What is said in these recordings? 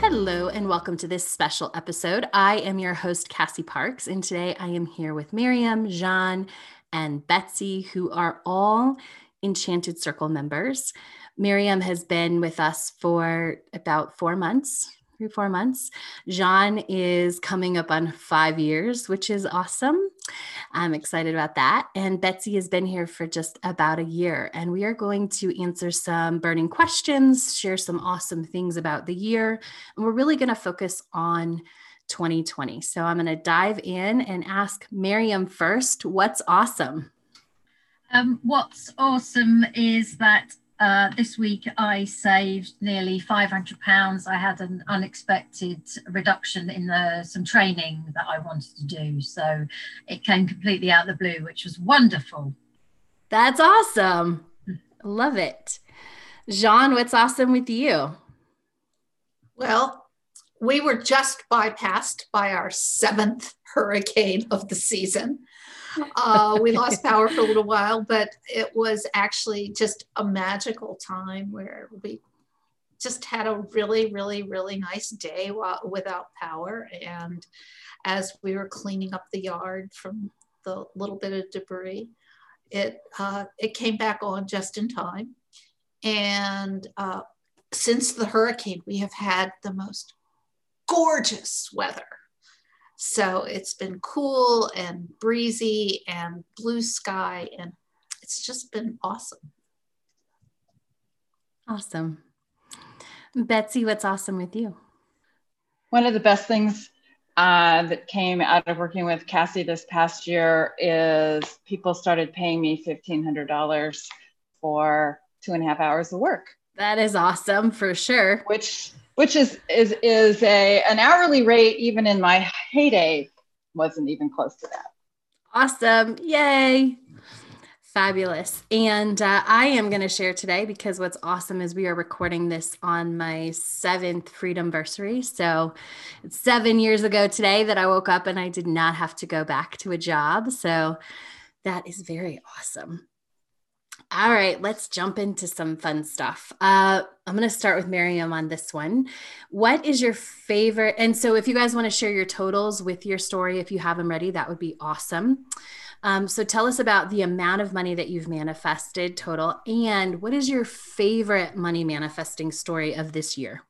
Hello, and welcome to this special episode. I am your host, Cassie Parks, and today I am here with Miriam, Jean, and Betsy, who are all Enchanted Circle members. Miriam has been with us for about four months, three, four months. Jean is coming up on five years, which is awesome. I'm excited about that. And Betsy has been here for just about a year. And we are going to answer some burning questions, share some awesome things about the year. And we're really going to focus on 2020. So I'm going to dive in and ask Miriam first what's awesome? Um, what's awesome is that uh, this week I saved nearly £500. I had an unexpected reduction in the, some training that I wanted to do. So it came completely out of the blue, which was wonderful. That's awesome. Love it. Jean, what's awesome with you? Well, we were just bypassed by our seventh hurricane of the season. Uh, we lost power for a little while, but it was actually just a magical time where we just had a really, really, really nice day while, without power. And as we were cleaning up the yard from the little bit of debris, it uh, it came back on just in time. And uh, since the hurricane, we have had the most gorgeous weather so it's been cool and breezy and blue sky, and it's just been awesome. Awesome. Betsy, what's awesome with you? One of the best things uh, that came out of working with Cassie this past year is people started paying me $1,500 for two and a half hours of work. That is awesome for sure. Which which is is is a an hourly rate even in my heyday wasn't even close to that. Awesome. Yay. Fabulous. And uh, I am going to share today because what's awesome is we are recording this on my seventh freedom anniversary. So it's seven years ago today that I woke up and I did not have to go back to a job. So that is very awesome. All right, let's jump into some fun stuff. Uh, I'm going to start with Miriam on this one. What is your favorite? And so, if you guys want to share your totals with your story, if you have them ready, that would be awesome. Um, so, tell us about the amount of money that you've manifested total, and what is your favorite money manifesting story of this year?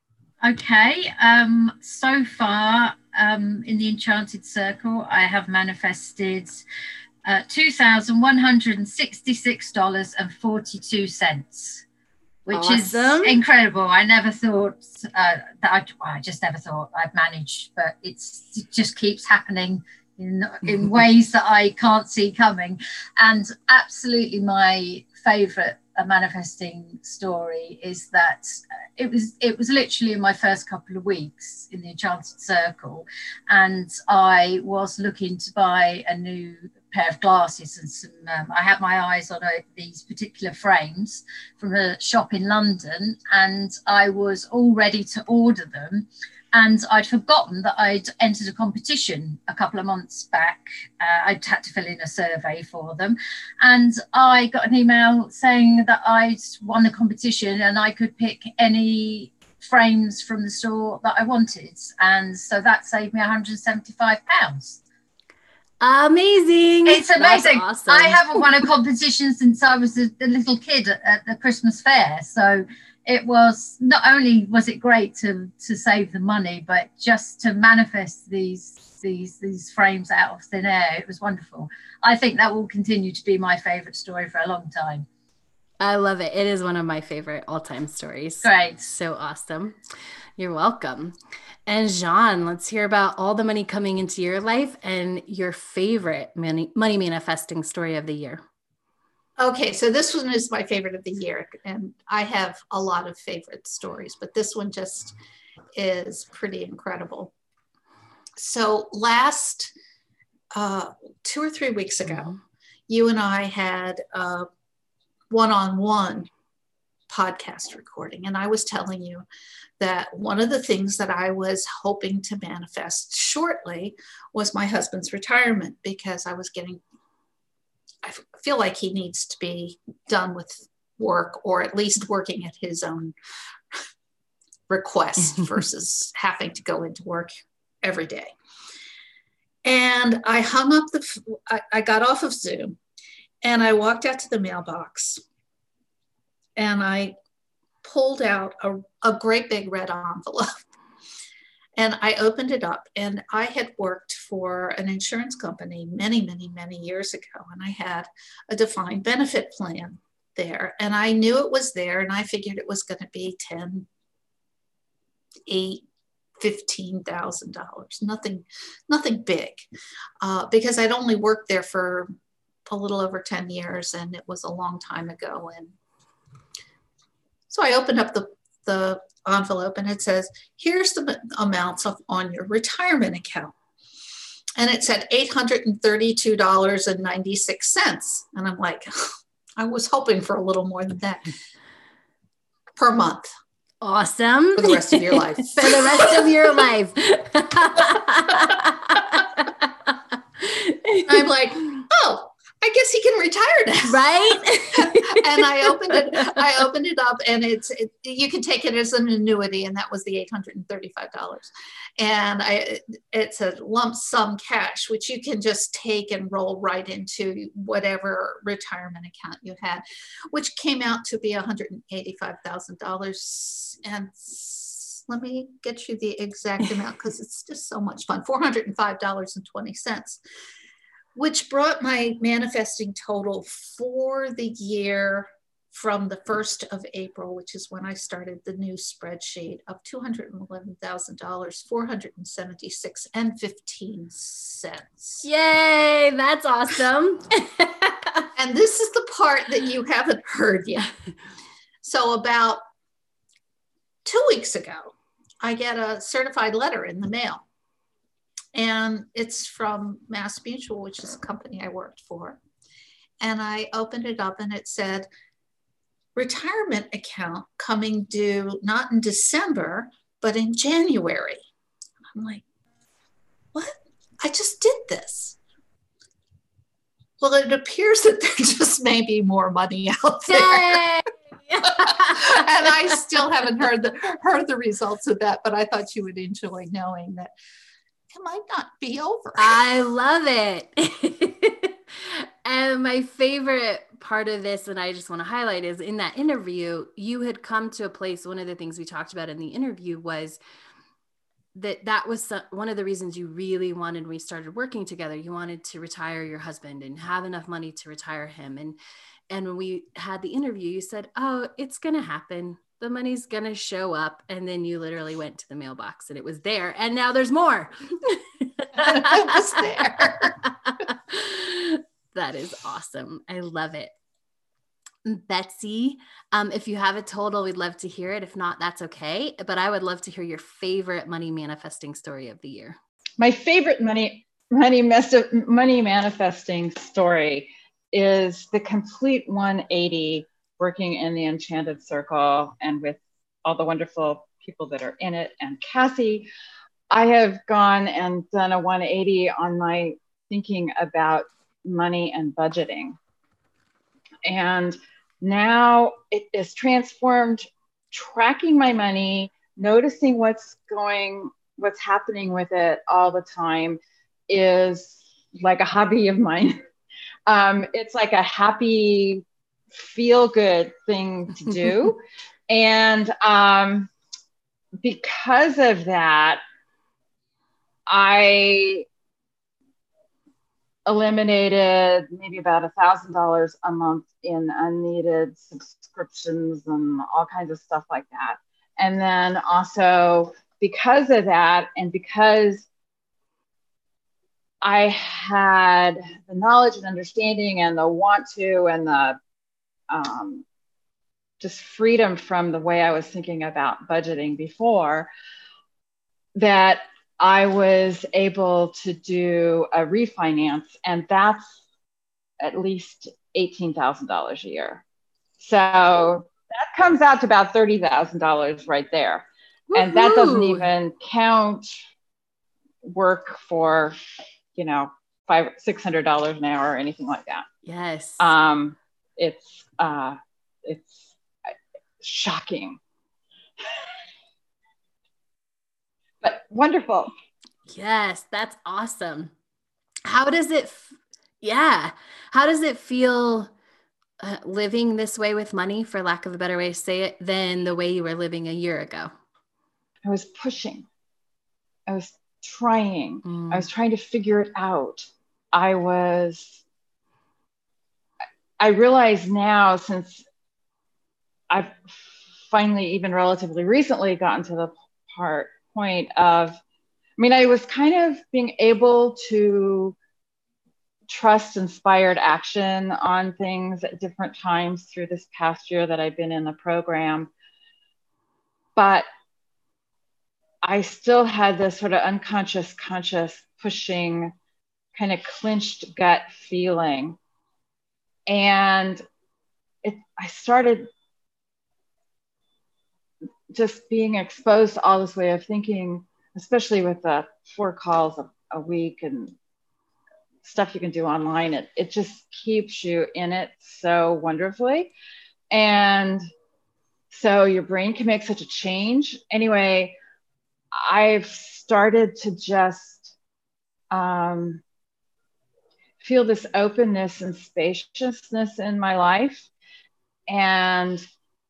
Okay, um, so far um, in the Enchanted Circle, I have manifested uh, $2,166.42, which awesome. is incredible. I never thought uh, that I, well, I just never thought I'd manage, but it's, it just keeps happening in, in ways that I can't see coming. And absolutely my favorite a manifesting story is that it was it was literally in my first couple of weeks in the enchanted circle and i was looking to buy a new pair of glasses and some. Um, I had my eyes on a, uh, these particular frames from a shop in London, and I was all ready to order them. And I'd forgotten that I'd entered a competition a couple of months back. Uh, I'd had to fill in a survey for them. And I got an email saying that I'd won the competition and I could pick any frames from the store that I wanted. And so that saved me 175 pounds. Amazing. It's amazing. Awesome. I haven't won a competition since I was a, a, little kid at the Christmas fair. So it was not only was it great to to save the money, but just to manifest these these these frames out of thin air. It was wonderful. I think that will continue to be my favorite story for a long time. I love it. It is one of my favorite all-time stories. Great. So awesome. You're welcome. And Jean, let's hear about all the money coming into your life and your favorite money, money manifesting story of the year. Okay, so this one is my favorite of the year, and I have a lot of favorite stories, but this one just is pretty incredible. So, last uh, two or three weeks ago, mm-hmm. you and I had a one on one podcast recording. And I was telling you that one of the things that I was hoping to manifest shortly was my husband's retirement because I was getting, I feel like he needs to be done with work or at least working at his own request versus having to go into work every day. And I hung up the, I, I got off of Zoom and I walked out to the mailbox and I pulled out a, a great big red envelope. And I opened it up, and I had worked for an insurance company many, many, many years ago, and I had a defined benefit plan there. And I knew it was there, and I figured it was going to be 10, 8, fifteen thousand dollars. Nothing, nothing big, uh, because I'd only worked there for a little over ten years, and it was a long time ago. And so I opened up the, the envelope and it says, here's the amounts of, on your retirement account. And it said $832.96. And I'm like, I was hoping for a little more than that per month. Awesome. For the rest of your life. for the rest of your life. I'm like, oh, I guess he can retire now. Right. and I opened it, I opened it up and it's, it, you can take it as an annuity. And that was the $835. And I, it's a lump sum cash, which you can just take and roll right into whatever retirement account you had, which came out to be $185,000. And let me get you the exact amount because it's just so much fun $405.20 which brought my manifesting total for the year from the 1st of April, which is when I started the new spreadsheet of $211,000, 476 and 15 cents. Yay, that's awesome. and this is the part that you haven't heard yet. So about two weeks ago, I get a certified letter in the mail and it's from Mass Mutual, which is a company I worked for. And I opened it up and it said, retirement account coming due not in December, but in January. I'm like, what? I just did this. Well, it appears that there just may be more money out there. and I still haven't heard the heard the results of that, but I thought you would enjoy knowing that it might not be over. I love it. and my favorite part of this, and I just want to highlight, is in that interview, you had come to a place. One of the things we talked about in the interview was that that was one of the reasons you really wanted we started working together you wanted to retire your husband and have enough money to retire him and and when we had the interview you said oh it's going to happen the money's going to show up. And then you literally went to the mailbox and it was there. And now there's more. it was there. that is awesome. I love it. Betsy, um, if you have a total, we'd love to hear it. If not, that's okay. But I would love to hear your favorite money manifesting story of the year. My favorite money money money manifesting story is the complete 180 working in the Enchanted Circle and with all the wonderful people that are in it and Cassie, I have gone and done a 180 on my thinking about money and budgeting. And now it is transformed tracking my money, noticing what's going, what's happening with it all the time is like a hobby of mine. Um, it's like a happy feel good thing to do. and um, because of that, I eliminated maybe about a thousand dollars a month in unneeded subscriptions and all kinds of stuff like that. And then also because of that, and because I had the knowledge and understanding and the want to and the um, just freedom from the way I was thinking about budgeting before, that I was able to do a refinance. And that's at least $18,000 a year. So that comes out to about $30,000 right there. Woo-hoo. And that doesn't even count work for, you know, five, $600 an hour or anything like that. Yes. Um, it's, uh, it's shocking, but wonderful. Yes, that's awesome. How does it, f- yeah, how does it feel uh, living this way with money, for lack of a better way to say it, than the way you were living a year ago? I was pushing, I was trying, mm. I was trying to figure it out. I was, I realize now since I've finally, even relatively recently, gotten to the part point of, I mean, I was kind of being able to trust inspired action on things at different times through this past year that I've been in the program. But I still had this sort of unconscious, conscious pushing, kind of clinched gut feeling. And it, I started just being exposed to all this way of thinking, especially with the four calls a, a week and stuff you can do online. It, it just keeps you in it so wonderfully. And so your brain can make such a change. Anyway, I've started to just um, feel this openness and spaciousness in my life. And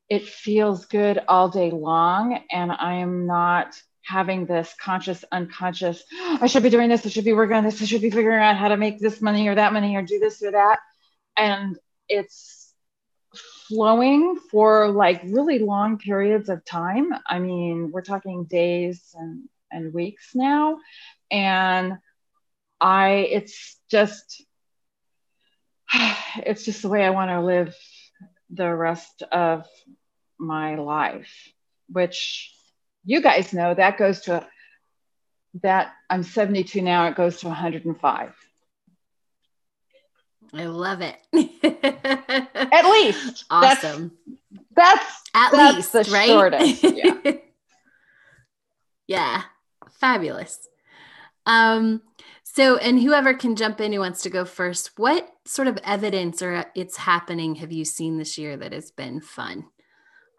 it feels good all day long. And I am not having this conscious, unconscious, I should be doing this, I should be working on this, I should be figuring out how to make this money or that money or do this or that. And it's flowing for like really long periods of time. I mean, we're talking days and, and weeks now. And I, it's just, it's just the way I want to live the rest of my life, which you guys know that goes to that I'm 72 now, it goes to 105. I love it. At least. Awesome. That's, that's at that's least the right? shortest. Yeah. yeah. Fabulous. Um, so, and whoever can jump in who wants to go first, what sort of evidence or uh, it's happening have you seen this year that has been fun?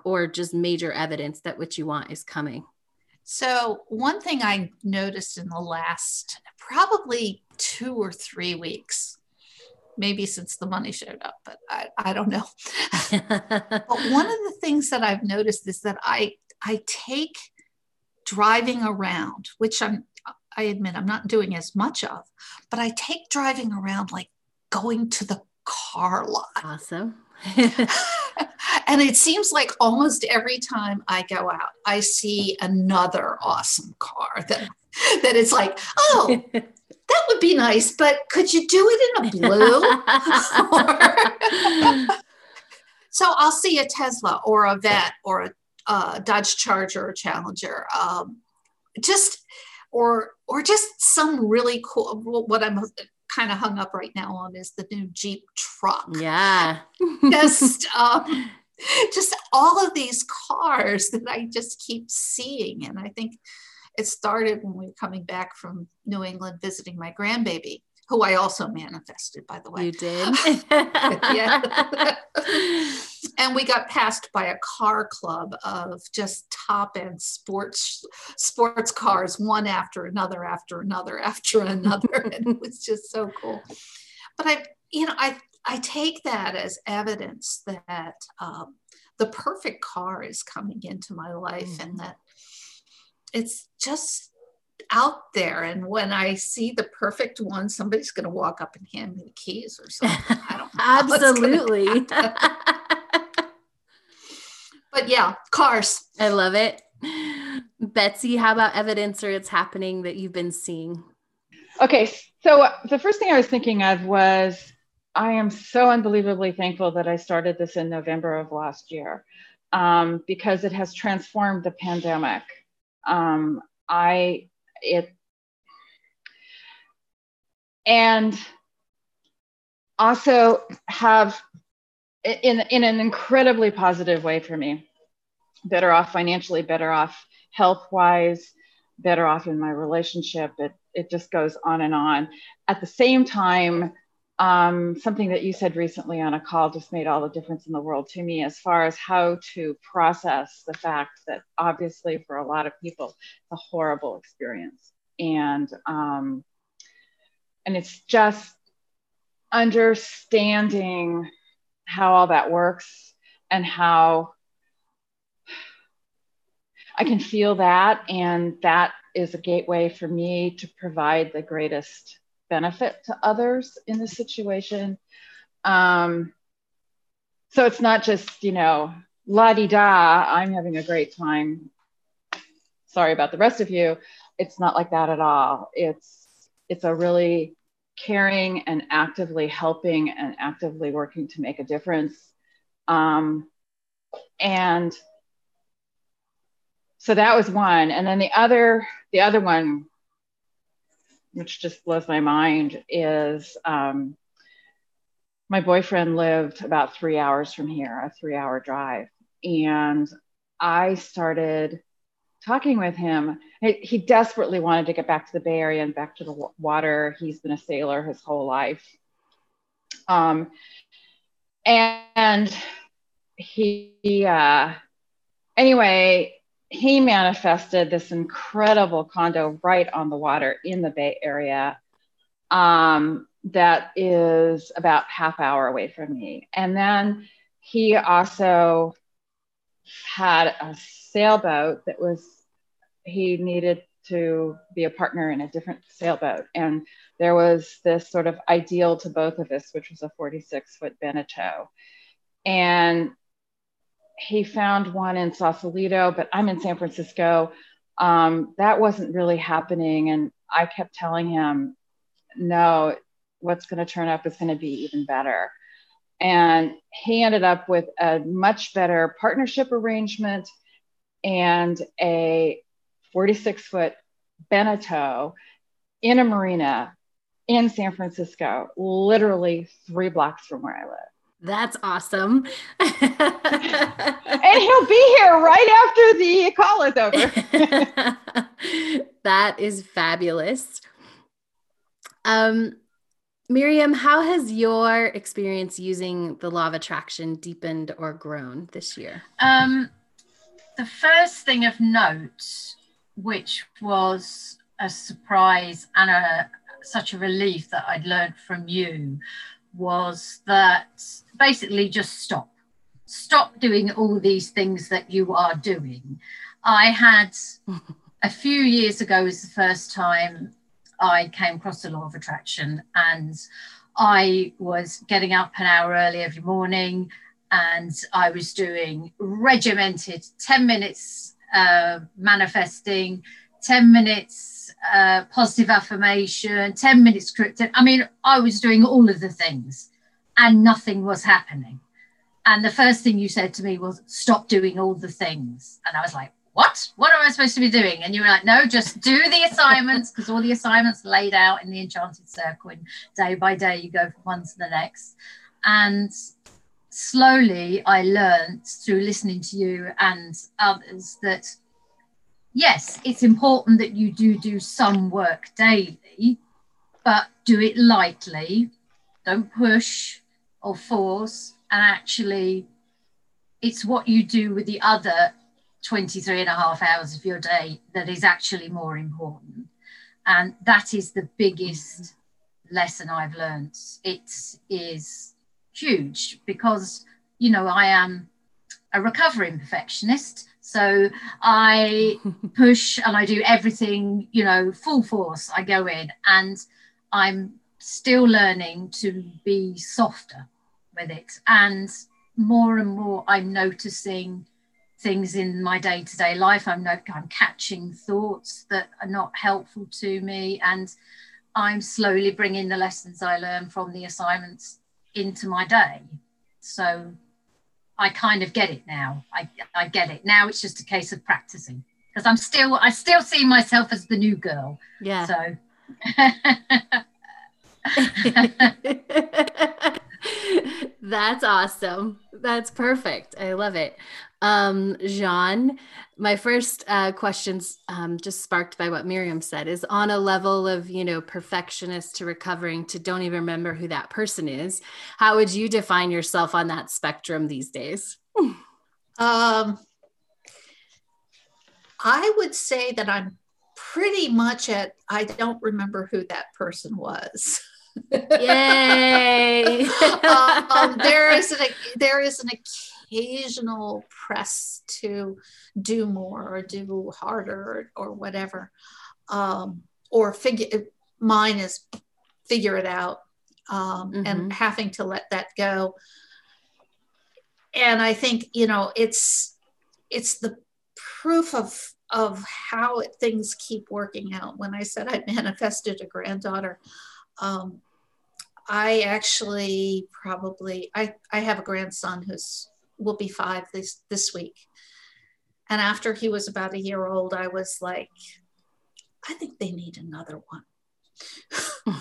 or just major evidence that what you want is coming? So, one thing I noticed in the last probably two or three weeks, maybe since the money showed up, but I, I don't know. but one of the things that I've noticed is that I I take driving around, which I'm I admit I'm not doing as much of, but I take driving around like going to the car lot. Awesome. and it seems like almost every time I go out, I see another awesome car that that it's like, oh, that would be nice, but could you do it in a blue? so I'll see a Tesla or a Vette or a uh, Dodge Charger or Challenger, um, just or or just some really cool. What I'm kind of hung up right now on is the new Jeep truck. Yeah. just um, just all of these cars that I just keep seeing. And I think it started when we were coming back from New England visiting my grandbaby, who I also manifested, by the way. You did? yeah. and we got passed by a car club of just top end sports sports cars, one after another, after another, after another. and it was just so cool. But I, you know, I I take that as evidence that um, the perfect car is coming into my life mm-hmm. and that it's just out there. And when I see the perfect one, somebody's going to walk up and hand me the keys or something. I don't know. Absolutely. but yeah, cars. I love it. Betsy, how about evidence or it's happening that you've been seeing? Okay, so the first thing I was thinking of was I am so unbelievably thankful that I started this in November of last year um, because it has transformed the pandemic. Um, I, it, and also have in in an incredibly positive way for me. Better off financially better off health wise better off in my relationship. It it just goes on and on. At the same time um, something that you said recently on a call just made all the difference in the world to me as far as how to process the fact that obviously for a lot of people it's a horrible experience and um, and it's just understanding how all that works and how I can feel that. And that is a gateway for me to provide the greatest benefit to others in the situation. Um, so it's not just, you know, la di da, I'm having a great time. Sorry about the rest of you. It's not like that at all. It's it's a really caring and actively helping and actively working to make a difference. Um, and so that was one. And then the other, the other one, which just blows my mind, is um, my boyfriend lived about three hours from here, a three hour drive. And I started talking with him, he desperately wanted to get back to the Bay Area and back to the water. He's been a sailor his whole life. Um, and he, uh, anyway, he manifested this incredible condo right on the water in the Bay Area um, that is about half hour away from me. And then he also had a sailboat that was he needed to be a partner in a different sailboat and there was this sort of ideal to both of us which was a 46 foot beneteau and he found one in sausalito but i'm in san francisco. Um, that wasn't really happening. And i kept telling him no what's going to turn up is going to be even better. And he ended up with a much better partnership arrangement and a 46 foot Beneteau in a marina in San Francisco, literally three blocks from where I live. That's awesome. and he'll be here right after the call is over. that is fabulous. Um, Miriam, how has your experience using the law of attraction deepened or grown this year? Um, the first thing of note, which was a surprise and a, such a relief that I'd learned from you, was that basically just stop. Stop doing all these things that you are doing. I had a few years ago was the first time I came across the law of attraction and I was getting up an hour early every morning and I was doing regimented 10 minutes uh, manifesting, 10 minutes uh, positive affirmation, 10 minutes scripted. I mean, I was doing all of the things and nothing was happening. And the first thing you said to me was, stop doing all the things. And I was like, what? What am I supposed to be doing? And you were like, no, just do the assignments because all the assignments laid out in the enchanted circle. And day by day, you go from one to the next. And slowly, I learned through listening to you and others that yes, it's important that you do do some work daily, but do it lightly. Don't push or force. And actually, it's what you do with the other 23 and a half hours of your day that is actually more important. And that is the biggest lesson I've learned. It is huge because, you know, I am a recovering perfectionist. So I push and I do everything, you know, full force. I go in and I'm still learning to be softer with it. And more and more, I'm noticing things in my day-to-day life. I'm i'm catching thoughts that are not helpful to me. And i'm slowly bringing the lessons i learn from the assignments into my day. So i kind of get it now. I, I get it. Now it's just a case of practicing. Because i'm still i still see myself as the new girl. Yeah. So That's awesome. That's perfect. I love it. Um, Jean, my first uh, questions, um, just sparked by what Miriam said, is on a level of you know perfectionist to recovering to don't even remember who that person is. How would you define yourself on that spectrum these days? um, I would say that I'm pretty much at I don't remember who that person was. Yay! um, there is an there is an occasional press to do more or do harder or, or whatever, um, or figure. Mine is figure it out um, mm-hmm. and having to let that go. And I think you know it's it's the proof of of how it, things keep working out. When I said I manifested a granddaughter, um, I actually probably I, I have a grandson who's will be five this this week. And after he was about a year old, I was like, I think they need another one.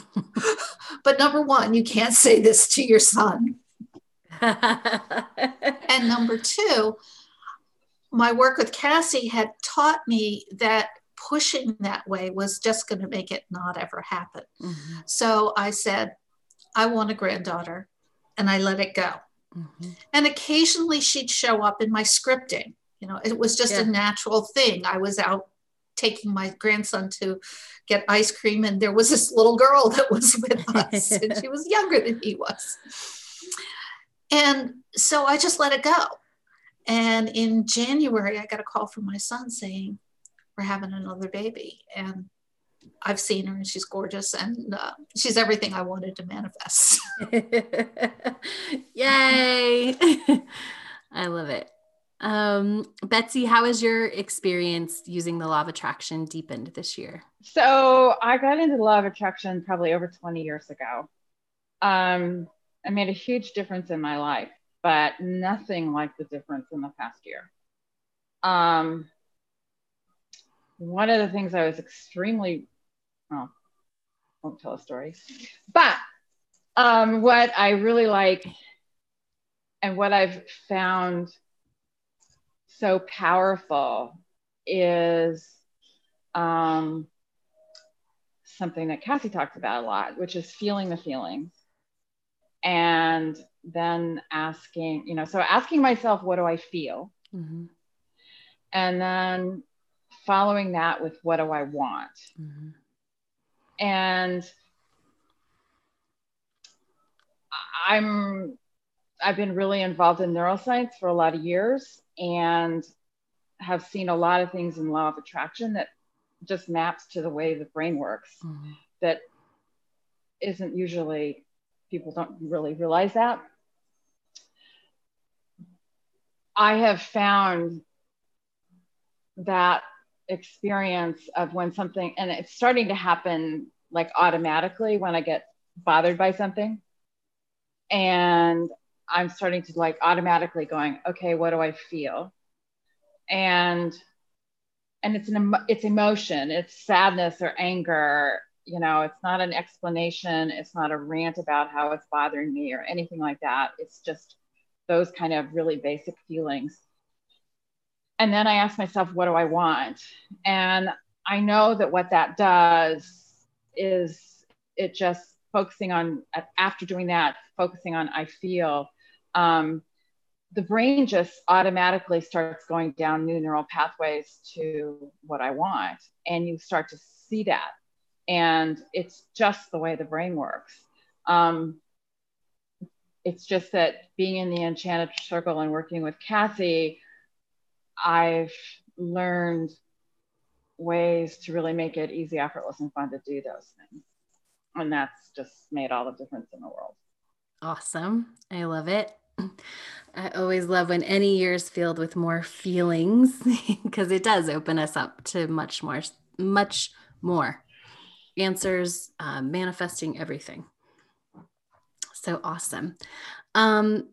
but number one, you can't say this to your son. and number two, my work with Cassie had taught me that pushing that way was just going to make it not ever happen. Mm-hmm. So I said, I want a granddaughter, and I let it go. Mm-hmm. And occasionally she'd show up in my scripting. You know, it was just yeah. a natural thing. I was out taking my grandson to get ice cream, and there was this little girl that was with us, and she was younger than he was. And so I just let it go. And in January, I got a call from my son saying, We're having another baby. And I've seen her and she's gorgeous and uh, she's everything I wanted to manifest. Yay! I love it. Um, Betsy, how has your experience using the law of attraction deepened this year? So I got into the law of attraction probably over 20 years ago. Um, I made a huge difference in my life, but nothing like the difference in the past year. Um, one of the things I was extremely oh, won't tell a story. But um, what I really like and what I've found so powerful is um, something that Cassie talks about a lot, which is feeling the feelings. And then asking, you know, so asking myself, what do I feel? Mm-hmm. And then following that with what do I want? Mm-hmm and I'm I've been really involved in neuroscience for a lot of years and have seen a lot of things in law of attraction that just maps to the way the brain works mm-hmm. that isn't usually people don't really realize that i have found that experience of when something and it's starting to happen like automatically when I get bothered by something. And I'm starting to like automatically going, okay, what do I feel? And and it's an it's emotion, it's sadness or anger. You know, it's not an explanation, it's not a rant about how it's bothering me or anything like that. It's just those kind of really basic feelings and then I ask myself, what do I want? And I know that what that does is it just focusing on, after doing that, focusing on I feel, um, the brain just automatically starts going down new neural pathways to what I want. And you start to see that. And it's just the way the brain works. Um, it's just that being in the enchanted circle and working with Cassie, I've learned ways to really make it easy, effortless, and fun to do those things. And that's just made all the difference in the world. Awesome. I love it. I always love when any year is filled with more feelings because it does open us up to much more, much more answers, uh, manifesting everything. So awesome. Um,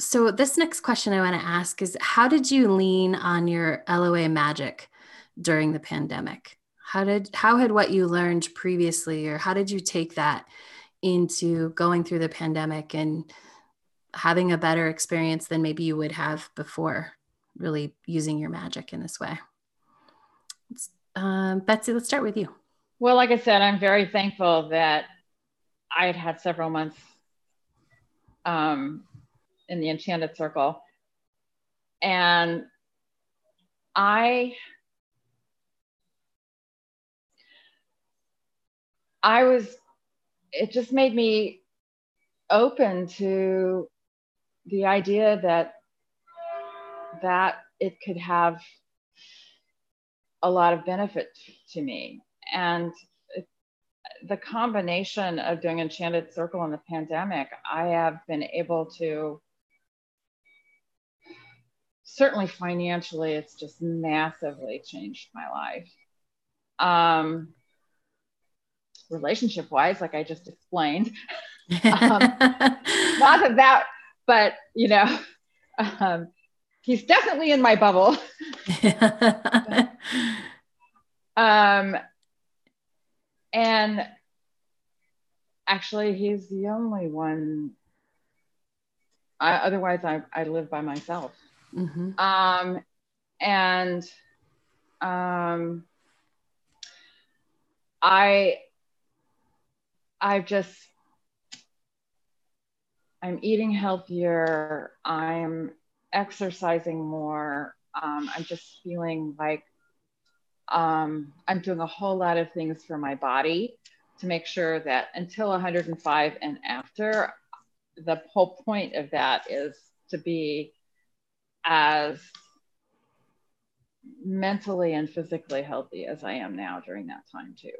so this next question I want to ask is how did you lean on your LOA magic during the pandemic? How did how had what you learned previously or how did you take that into going through the pandemic and having a better experience than maybe you would have before really using your magic in this way um, betsy let's start with you well like i said i'm very thankful that i had had several months um, in the enchanted circle. And i i was it just made me open to the idea that that it could have a lot of benefit to me. And the combination of doing enchanted circle and the pandemic i have been able to certainly financially it's just massively changed my life um, relationship wise, like I just explained. um, not that that, but you know, um, he's definitely in my bubble. um, and actually, he's the only one. I, otherwise, I, I live by myself. Mm-hmm. Um, and um, I I've just, I'm eating healthier. I'm exercising more. Um, I'm just feeling like um, I'm doing a whole lot of things for my body to make sure that until 105 and after, the whole point of that is to be as mentally and physically healthy as I am now during that time too.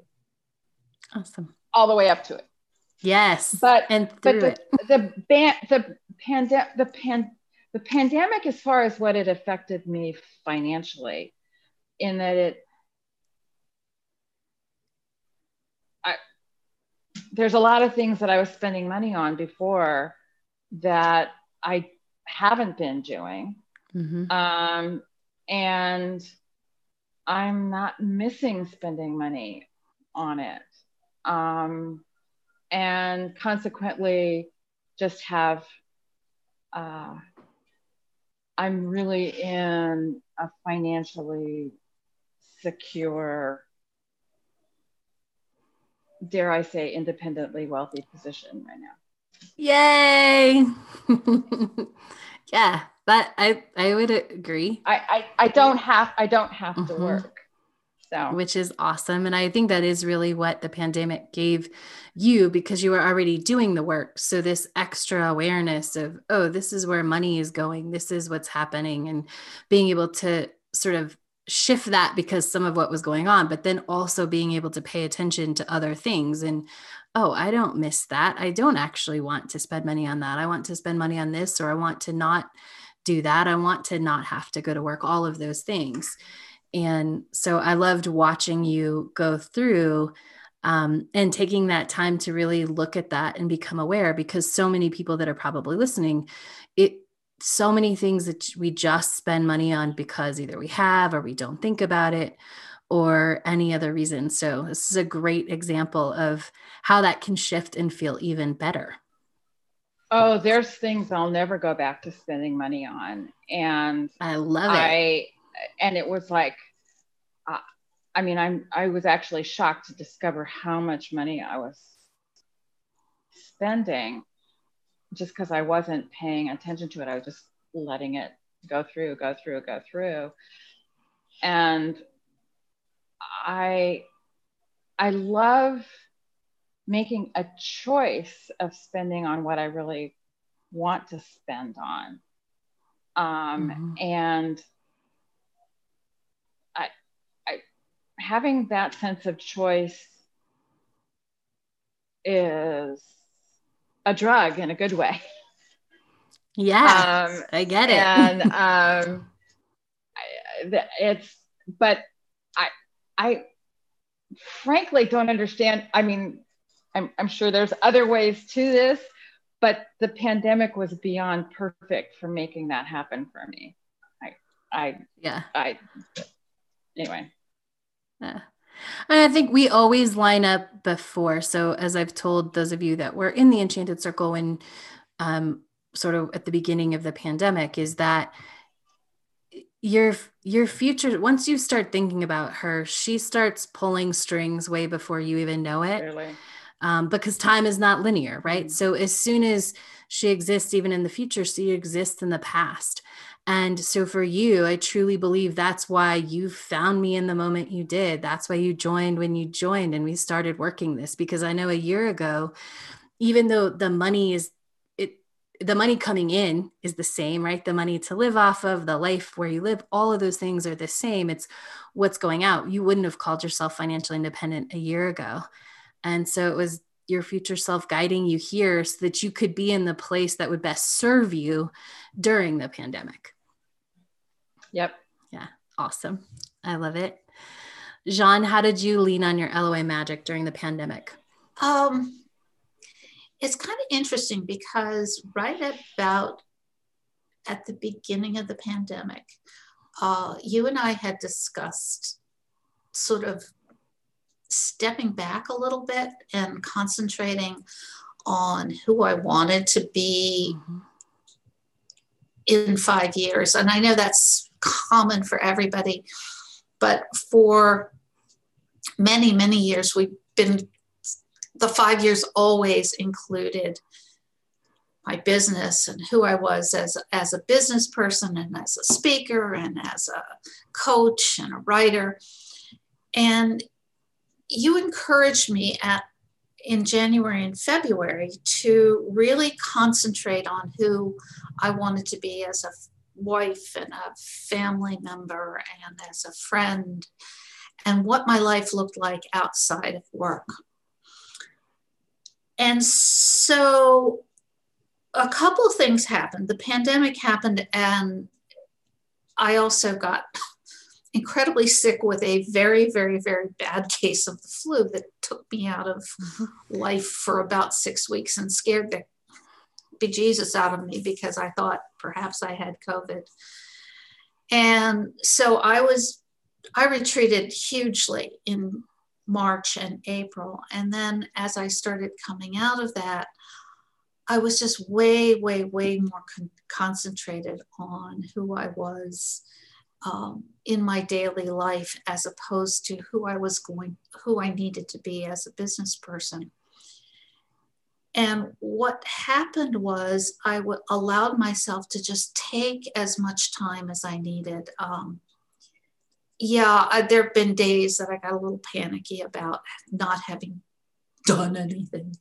Awesome all the way up to it. Yes. But and but the, it. the ban the pandemic the pan the pandemic as far as what it affected me financially in that it I, there's a lot of things that I was spending money on before that I haven't been doing. Mm-hmm. Um, and I'm not missing spending money on it. Um, and consequently just have uh, i'm really in a financially secure dare i say independently wealthy position right now. Yay yeah but i i would agree i i, I don't have i don't have mm-hmm. to work so, which is awesome. And I think that is really what the pandemic gave you because you were already doing the work. So, this extra awareness of, oh, this is where money is going, this is what's happening, and being able to sort of shift that because some of what was going on, but then also being able to pay attention to other things and, oh, I don't miss that. I don't actually want to spend money on that. I want to spend money on this, or I want to not do that. I want to not have to go to work, all of those things. And so I loved watching you go through um, and taking that time to really look at that and become aware because so many people that are probably listening, it so many things that we just spend money on because either we have or we don't think about it or any other reason. So this is a great example of how that can shift and feel even better. Oh, there's things I'll never go back to spending money on. And I love it. I and it was like uh, i mean i'm i was actually shocked to discover how much money i was spending just because i wasn't paying attention to it i was just letting it go through go through go through and i i love making a choice of spending on what i really want to spend on um, mm-hmm. and having that sense of choice is a drug in a good way. Yeah, um, I get it. And um, it's, but I, I frankly don't understand. I mean, I'm, I'm sure there's other ways to this, but the pandemic was beyond perfect for making that happen for me. I, I, yeah, I, anyway. Yeah. I think we always line up before. So, as I've told those of you that were in the Enchanted Circle when um, sort of at the beginning of the pandemic, is that your your future once you start thinking about her she starts pulling strings way before you even know it um, because time is not linear right mm-hmm. so as soon as she exists even in the future she exists in the past and so for you i truly believe that's why you found me in the moment you did that's why you joined when you joined and we started working this because i know a year ago even though the money is it the money coming in is the same, right? The money to live off of, the life where you live, all of those things are the same. It's what's going out. You wouldn't have called yourself financially independent a year ago. And so it was your future self guiding you here so that you could be in the place that would best serve you during the pandemic. Yep. Yeah. Awesome. I love it. Jean, how did you lean on your LOA magic during the pandemic? Um, it's kind of interesting because right about at the beginning of the pandemic, uh, you and I had discussed sort of stepping back a little bit and concentrating on who I wanted to be mm-hmm. in five years. And I know that's common for everybody, but for many, many years, we've been the five years always included my business and who I was as, as a business person and as a speaker and as a coach and a writer. And you encouraged me at in January and February to really concentrate on who I wanted to be as a wife and a family member and as a friend and what my life looked like outside of work. And so a couple things happened. The pandemic happened, and I also got incredibly sick with a very, very, very bad case of the flu that took me out of mm-hmm. life for about six weeks and scared the bejesus out of me because I thought perhaps I had COVID. And so I was, I retreated hugely in March and April. And then as I started coming out of that, I was just way, way, way more con- concentrated on who I was um, in my daily life as opposed to who I was going, who I needed to be as a business person. And what happened was I w- allowed myself to just take as much time as I needed. Um, yeah, I, there have been days that I got a little panicky about not having done anything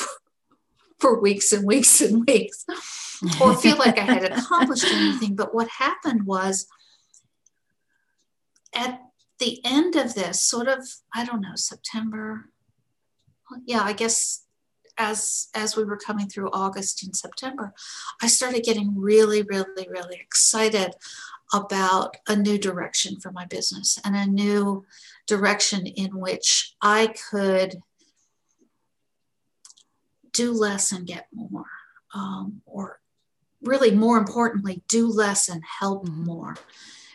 for weeks and weeks and weeks, or feel like I had accomplished anything. But what happened was at the end of this, sort of, I don't know, September. Yeah, I guess as as we were coming through August and September, I started getting really, really, really excited about a new direction for my business and a new direction in which I could do less and get more, um, or really more importantly, do less and help mm-hmm. more,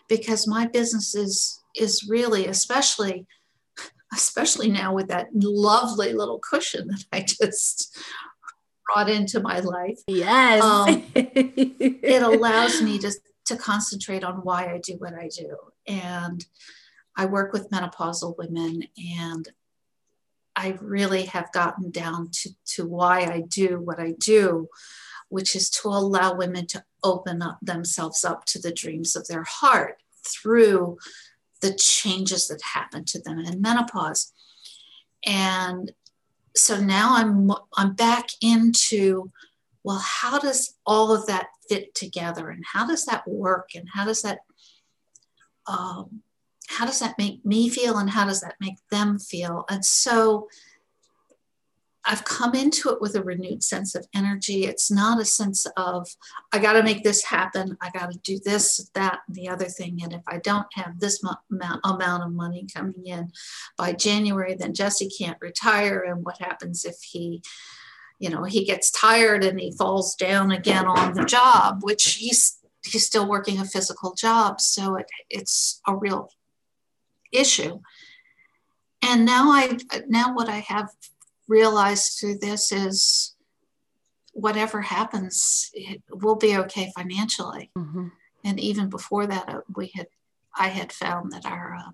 because my business is is really, especially especially now with that lovely little cushion that I just brought into my life. Yes, um, it allows me to to concentrate on why I do what I do. And I work with menopausal women and I really have gotten down to, to why I do what I do, which is to allow women to open up themselves up to the dreams of their heart through the changes that happen to them in menopause. And so now I'm I'm back into well, how does all of that fit together? And how does that work? And how does that um, how does that make me feel? And how does that make them feel? And so I've come into it with a renewed sense of energy. It's not a sense of, I got to make this happen. I got to do this, that, and the other thing. And if I don't have this amount of money coming in by January, then Jesse can't retire. And what happens if he you know he gets tired and he falls down again on the job which he's he's still working a physical job so it, it's a real issue and now I now what I have realized through this is whatever happens, it will be okay financially. Mm-hmm. And even before that, uh, we had I had found that our uh,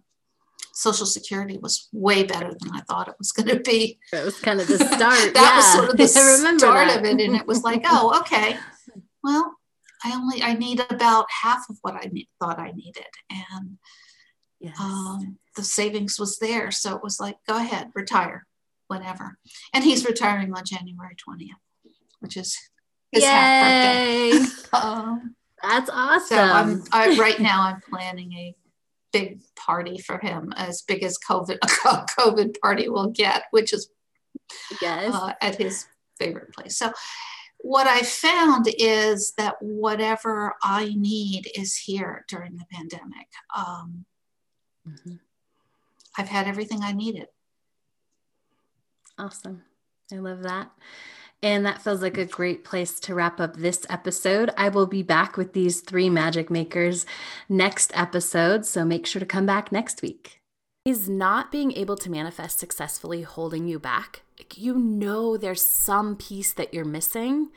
Social Security was way better than I thought it was going to be. That was kind of the start. that yeah. was sort of the start that. of it, and it was like, oh, okay. Well, I only I need about half of what I need, thought I needed, and yes. um, the savings was there. So it was like, go ahead, retire, whatever. And he's retiring on January twentieth, which is his Yay. half birthday. um, That's awesome. So I'm I, right now. I'm planning a big party for him, as big as COVID a COVID party will get, which is yes. Uh, at his favorite place. So what I found is that whatever I need is here during the pandemic. Um, mm-hmm. I've had everything I needed. Awesome. I love that. And that feels like a great place to wrap up this episode. I will be back with these three magic makers next episode. So make sure to come back next week. Is not being able to manifest successfully holding you back? You know there's some piece that you're missing.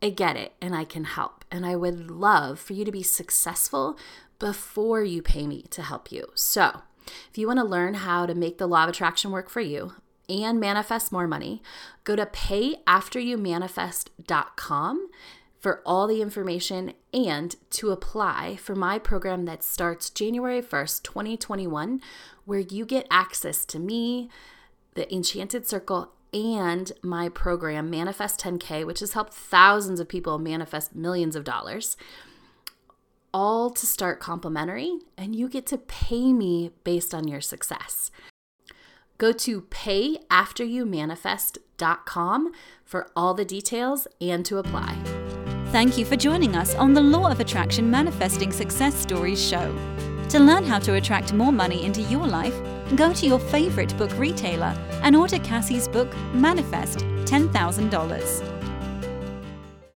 I get it and I can help. And I would love for you to be successful before you pay me to help you. So, if you want to learn how to make the law of attraction work for you, and manifest more money, go to payafteryoumanifest.com for all the information and to apply for my program that starts January 1st, 2021, where you get access to me, the Enchanted Circle, and my program, Manifest 10K, which has helped thousands of people manifest millions of dollars, all to start complimentary, and you get to pay me based on your success. Go to payafteryoumanifest.com for all the details and to apply. Thank you for joining us on the Law of Attraction Manifesting Success Stories show. To learn how to attract more money into your life, go to your favorite book retailer and order Cassie's book, Manifest $10,000.